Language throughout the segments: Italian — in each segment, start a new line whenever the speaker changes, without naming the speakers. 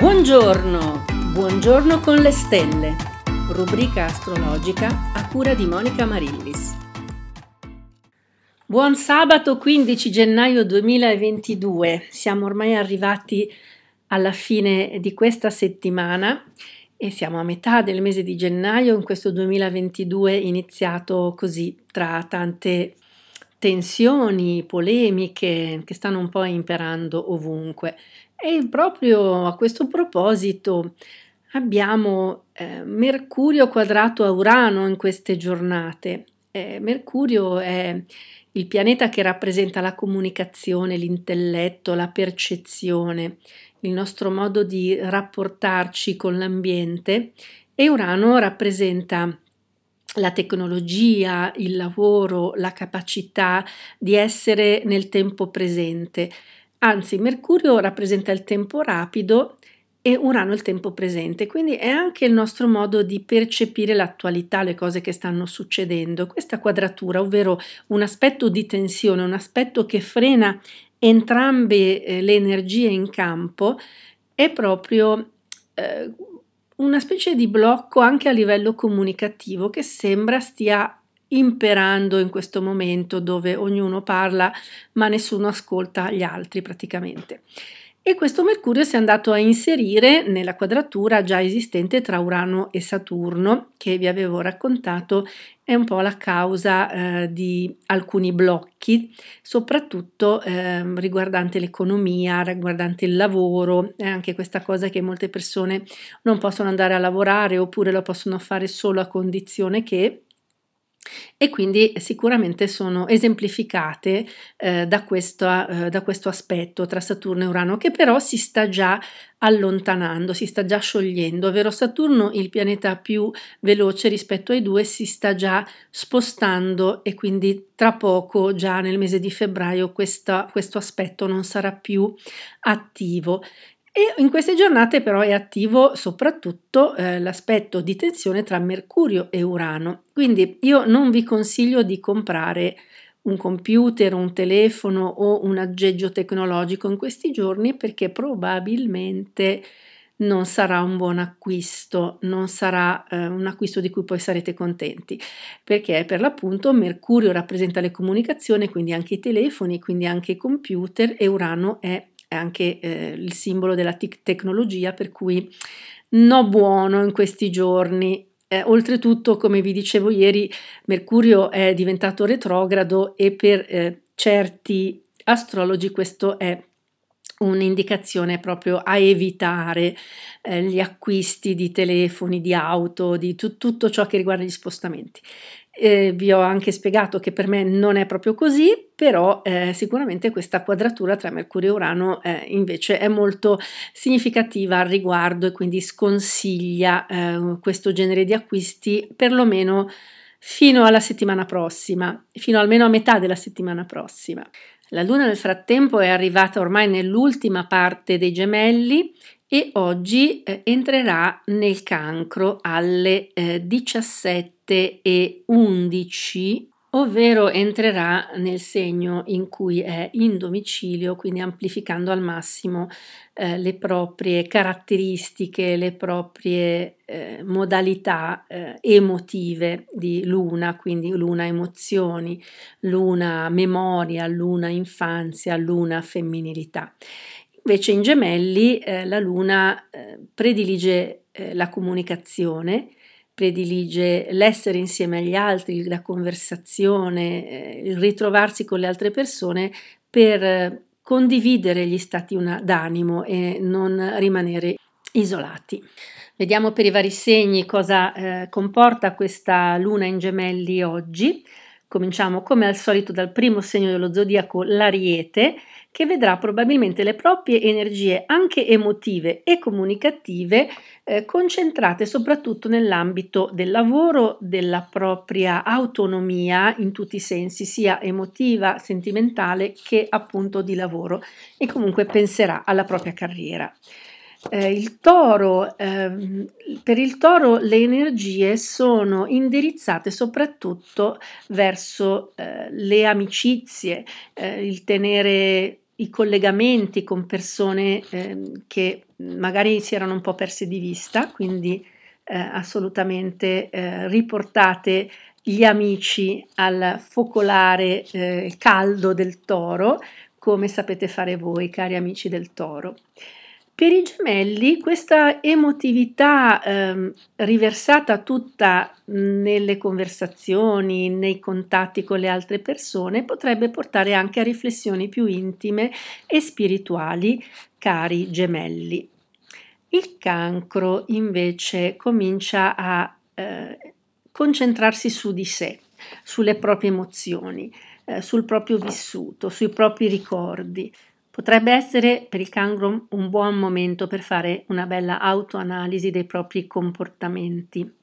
Buongiorno, buongiorno con le stelle, rubrica astrologica a cura di Monica Marillis. Buon sabato 15 gennaio 2022, siamo ormai arrivati alla fine di questa settimana e siamo a metà del mese di gennaio. In questo 2022 iniziato così tra tante tensioni, polemiche che stanno un po' imperando ovunque. E proprio a questo proposito abbiamo eh, Mercurio quadrato a Urano in queste giornate. Eh, Mercurio è il pianeta che rappresenta la comunicazione, l'intelletto, la percezione, il nostro modo di rapportarci con l'ambiente e Urano rappresenta la tecnologia, il lavoro, la capacità di essere nel tempo presente. Anzi, Mercurio rappresenta il tempo rapido e Urano il tempo presente, quindi è anche il nostro modo di percepire l'attualità, le cose che stanno succedendo. Questa quadratura, ovvero un aspetto di tensione, un aspetto che frena entrambe eh, le energie in campo, è proprio eh, una specie di blocco anche a livello comunicativo che sembra stia imperando in questo momento dove ognuno parla ma nessuno ascolta gli altri praticamente. E questo Mercurio si è andato a inserire nella quadratura già esistente tra Urano e Saturno, che vi avevo raccontato è un po' la causa eh, di alcuni blocchi, soprattutto eh, riguardante l'economia, riguardante il lavoro, è anche questa cosa che molte persone non possono andare a lavorare oppure lo possono fare solo a condizione che e quindi sicuramente sono esemplificate eh, da, questo, eh, da, questo, aspetto tra Saturno e Urano che però si sta già allontanando, si sta già sciogliendo, ovvero Saturno, il pianeta più veloce rispetto ai due, si sta già spostando e quindi tra poco, già nel mese di febbraio, questa, questo aspetto non sarà più attivo. E in queste giornate però è attivo soprattutto eh, l'aspetto di tensione tra Mercurio e Urano. Quindi io non vi consiglio di comprare un computer, un telefono o un aggeggio tecnologico in questi giorni perché probabilmente non sarà un buon acquisto, non sarà eh, un acquisto di cui poi sarete contenti, perché per l'appunto Mercurio rappresenta le comunicazioni, quindi anche i telefoni, quindi anche i computer e Urano è è anche eh, il simbolo della tic- tecnologia, per cui no buono in questi giorni. Eh, oltretutto, come vi dicevo ieri, Mercurio è diventato retrogrado e per eh, certi astrologi questo è un'indicazione proprio a evitare eh, gli acquisti di telefoni, di auto, di tu- tutto ciò che riguarda gli spostamenti. Eh, vi ho anche spiegato che per me non è proprio così, però eh, sicuramente questa quadratura tra Mercurio e Urano eh, invece è molto significativa al riguardo e quindi sconsiglia eh, questo genere di acquisti perlomeno fino alla settimana prossima, fino almeno a metà della settimana prossima. La Luna nel frattempo è arrivata ormai nell'ultima parte dei gemelli e oggi eh, entrerà nel cancro alle eh, 17 e 11 ovvero entrerà nel segno in cui è in domicilio, quindi amplificando al massimo eh, le proprie caratteristiche, le proprie eh, modalità eh, emotive di luna, quindi luna emozioni, luna memoria, luna infanzia, luna femminilità. Invece in gemelli eh, la luna eh, predilige eh, la comunicazione, predilige l'essere insieme agli altri, la conversazione, eh, il ritrovarsi con le altre persone per eh, condividere gli stati una, d'animo e non rimanere isolati. Vediamo per i vari segni cosa eh, comporta questa luna in gemelli oggi. Cominciamo come al solito dal primo segno dello zodiaco, l'ariete, che vedrà probabilmente le proprie energie anche emotive e comunicative eh, concentrate soprattutto nell'ambito del lavoro, della propria autonomia in tutti i sensi, sia emotiva, sentimentale che appunto di lavoro e comunque penserà alla propria carriera. Eh, il toro, eh, per il toro le energie sono indirizzate soprattutto verso eh, le amicizie, eh, il tenere i collegamenti con persone eh, che magari si erano un po' perse di vista, quindi eh, assolutamente eh, riportate gli amici al focolare eh, caldo del toro, come sapete fare voi, cari amici del toro. Per i gemelli questa emotività eh, riversata tutta nelle conversazioni, nei contatti con le altre persone, potrebbe portare anche a riflessioni più intime e spirituali, cari gemelli. Il cancro invece comincia a eh, concentrarsi su di sé, sulle proprie emozioni, eh, sul proprio vissuto, sui propri ricordi. Potrebbe essere per il cancro un buon momento per fare una bella autoanalisi dei propri comportamenti.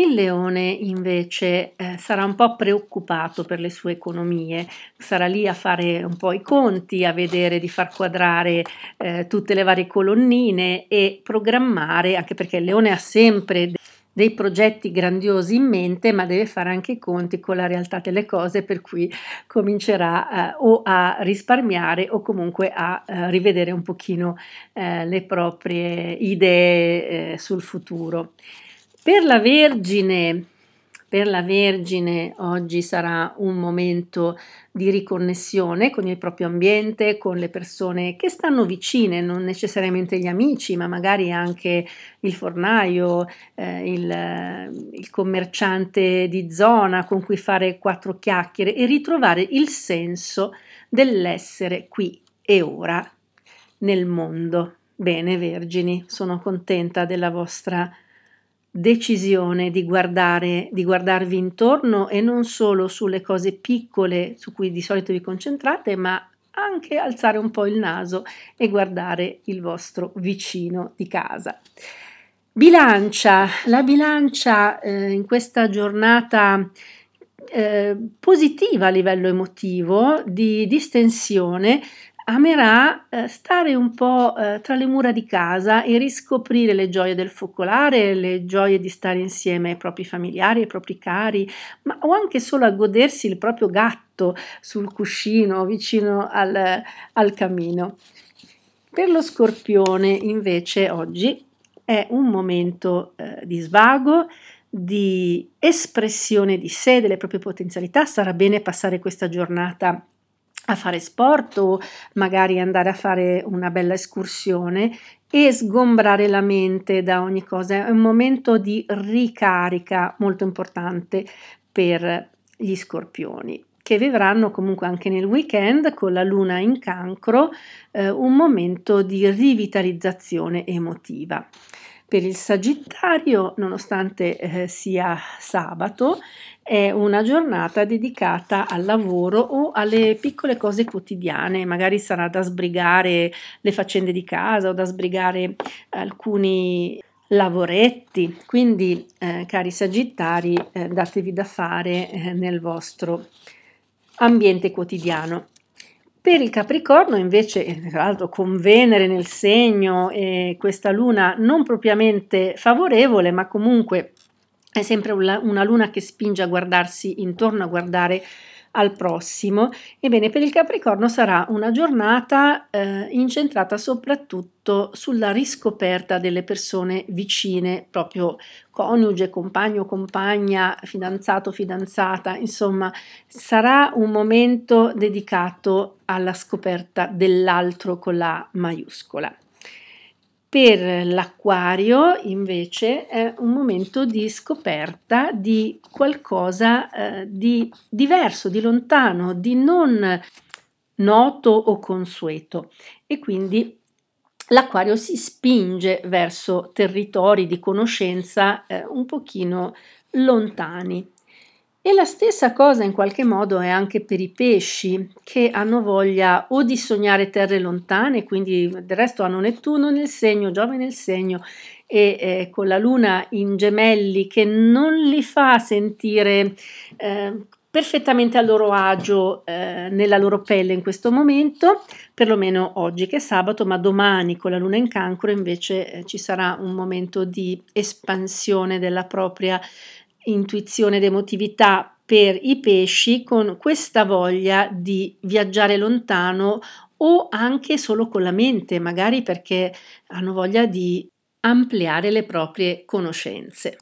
Il leone invece eh, sarà un po' preoccupato per le sue economie, sarà lì a fare un po' i conti, a vedere di far quadrare eh, tutte le varie colonnine e programmare, anche perché il leone ha sempre dei progetti grandiosi in mente, ma deve fare anche i conti con la realtà delle cose, per cui comincerà eh, o a risparmiare o comunque a eh, rivedere un pochino eh, le proprie idee eh, sul futuro. Per la Vergine per la Vergine oggi sarà un momento di riconnessione con il proprio ambiente, con le persone che stanno vicine, non necessariamente gli amici, ma magari anche il fornaio, eh, il, il commerciante di zona con cui fare quattro chiacchiere e ritrovare il senso dell'essere qui e ora nel mondo. Bene, Vergini, sono contenta della vostra decisione di guardare, di guardarvi intorno e non solo sulle cose piccole su cui di solito vi concentrate, ma anche alzare un po' il naso e guardare il vostro vicino di casa. Bilancia, la bilancia eh, in questa giornata eh, positiva a livello emotivo, di distensione, amerà eh, stare un po' eh, tra le mura di casa e riscoprire le gioie del focolare, le gioie di stare insieme ai propri familiari, ai propri cari, ma o anche solo a godersi il proprio gatto sul cuscino vicino al, al camino. Per lo scorpione invece oggi è un momento eh, di svago, di espressione di sé, delle proprie potenzialità. Sarà bene passare questa giornata a fare sport o magari andare a fare una bella escursione e sgombrare la mente da ogni cosa. È un momento di ricarica molto importante per gli scorpioni che vivranno comunque anche nel weekend con la luna in cancro eh, un momento di rivitalizzazione emotiva. Per il Sagittario, nonostante eh, sia sabato, è una giornata dedicata al lavoro o alle piccole cose quotidiane, magari sarà da sbrigare le faccende di casa o da sbrigare alcuni lavoretti. Quindi, eh, cari Sagittari, eh, datevi da fare eh, nel vostro ambiente quotidiano. Per il Capricorno invece, tra l'altro con Venere nel segno e questa luna non propriamente favorevole, ma comunque è sempre una luna che spinge a guardarsi intorno, a guardare al prossimo. Ebbene, per il Capricorno sarà una giornata eh, incentrata soprattutto sulla riscoperta delle persone vicine, proprio coniuge, compagno, compagna, fidanzato, fidanzata, insomma, sarà un momento dedicato alla scoperta dell'altro con la maiuscola. Per l'acquario invece è un momento di scoperta di qualcosa eh, di diverso, di lontano, di non noto o consueto e quindi l'acquario si spinge verso territori di conoscenza eh, un pochino lontani. E la stessa cosa in qualche modo è anche per i pesci che hanno voglia o di sognare terre lontane, quindi del resto hanno Nettuno nel segno, Giove nel segno e eh, con la luna in gemelli che non li fa sentire eh, perfettamente a loro agio eh, nella loro pelle in questo momento, perlomeno oggi che è sabato, ma domani con la luna in cancro invece eh, ci sarà un momento di espansione della propria intuizione ed emotività per i pesci con questa voglia di viaggiare lontano o anche solo con la mente, magari perché hanno voglia di ampliare le proprie conoscenze.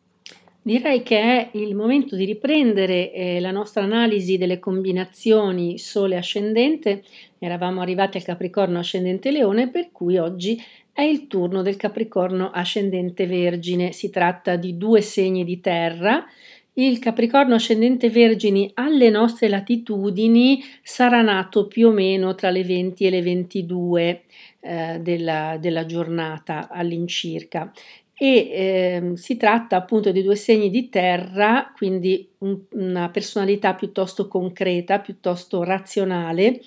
Direi che è il momento di riprendere eh, la nostra analisi delle combinazioni Sole ascendente. Eravamo arrivati al Capricorno ascendente Leone, per cui oggi è il turno del Capricorno ascendente Vergine. Si tratta di due segni di terra. Il Capricorno ascendente Vergini alle nostre latitudini sarà nato più o meno tra le 20 e le 22 eh, della, della giornata all'incirca e eh, si tratta appunto di due segni di terra, quindi un, una personalità piuttosto concreta, piuttosto razionale,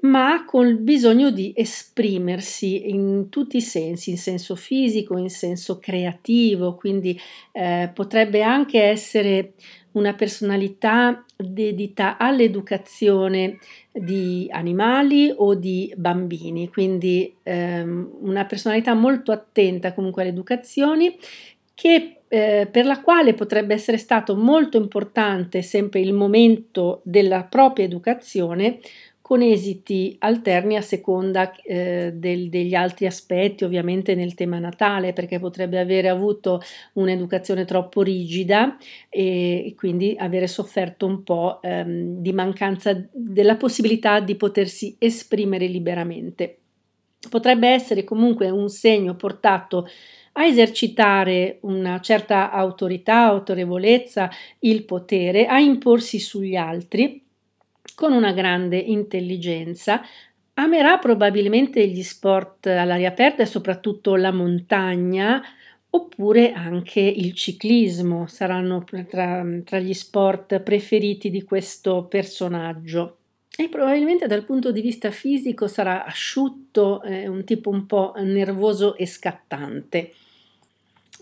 ma con il bisogno di esprimersi in tutti i sensi, in senso fisico, in senso creativo, quindi eh, potrebbe anche essere una personalità dedita all'educazione di animali o di bambini, quindi ehm, una personalità molto attenta comunque alle educazioni che, eh, per la quale potrebbe essere stato molto importante sempre il momento della propria educazione con esiti alterni a seconda eh, del, degli altri aspetti, ovviamente nel tema natale, perché potrebbe avere avuto un'educazione troppo rigida e, quindi avere sofferto un po' ehm, di mancanza della possibilità di potersi esprimere liberamente. Potrebbe essere comunque un segno portato a esercitare una certa autorità, autorevolezza, il potere, a imporsi sugli altri con una grande intelligenza, amerà probabilmente gli sport all'aria aperta e soprattutto la montagna, oppure anche il ciclismo saranno tra, tra, gli sport preferiti di questo personaggio. E probabilmente dal punto di vista fisico sarà asciutto, eh, un tipo un po' nervoso e scattante.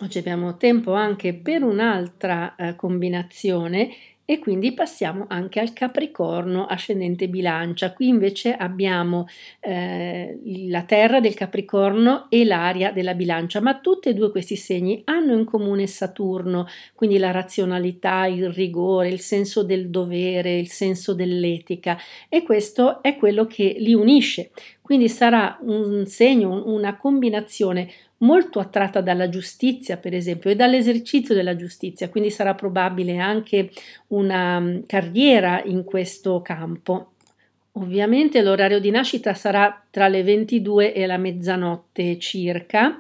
Oggi abbiamo tempo anche per un'altra eh, combinazione e quindi passiamo anche al Capricorno ascendente bilancia. Qui invece abbiamo eh, la terra del Capricorno e l'aria della bilancia, ma tutti e due questi segni hanno in comune Saturno, quindi la razionalità, il rigore, il senso del dovere, il senso dell'etica e questo è quello che li unisce. Quindi sarà un segno, una combinazione molto attratta dalla giustizia, per esempio, e dall'esercizio della giustizia, quindi sarà probabile anche una mm, carriera in questo campo. Ovviamente l'orario di nascita sarà tra le 22 e la mezzanotte circa,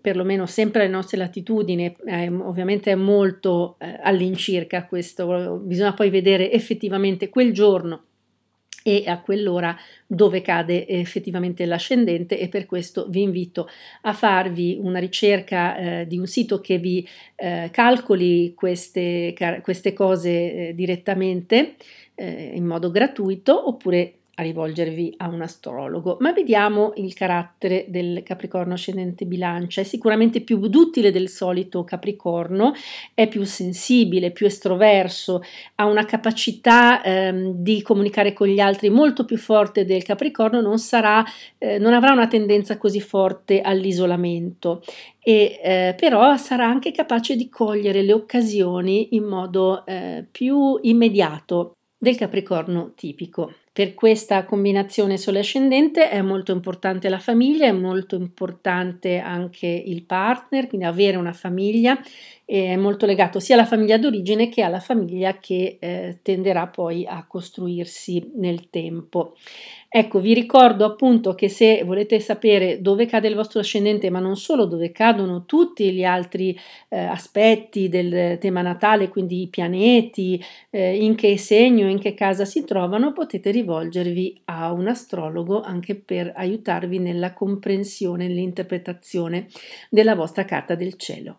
perlomeno sempre alle nostre latitudini, eh, ovviamente è molto eh, all'incirca questo, bisogna poi vedere effettivamente quel giorno e a quell'ora dove cade effettivamente l'ascendente e per questo vi invito a farvi una ricerca eh, di un sito che vi eh, calcoli queste, queste cose eh, direttamente eh, in modo gratuito oppure rivolgervi a un astrologo. Ma vediamo il carattere del Capricorno ascendente bilancia. È sicuramente più duttile del solito Capricorno, è più sensibile, più estroverso, ha una capacità ehm, di comunicare con gli altri molto più forte del Capricorno, non, sarà, eh, non avrà una tendenza così forte all'isolamento. E, eh, però sarà anche capace di cogliere le occasioni in modo eh, più immediato del Capricorno tipico. Per questa combinazione sole ascendente è molto importante la famiglia, è molto importante anche il partner, quindi avere una famiglia è molto legato sia alla famiglia d'origine che alla famiglia che eh, tenderà poi a costruirsi nel tempo. Ecco, vi ricordo appunto che se volete sapere dove cade il vostro ascendente, ma non solo, dove cadono tutti gli altri eh, aspetti del tema natale, quindi i pianeti, eh, in che segno, in che casa si trovano, potete rivolgervi a un astrologo anche per aiutarvi nella comprensione, nell'interpretazione della vostra carta del cielo.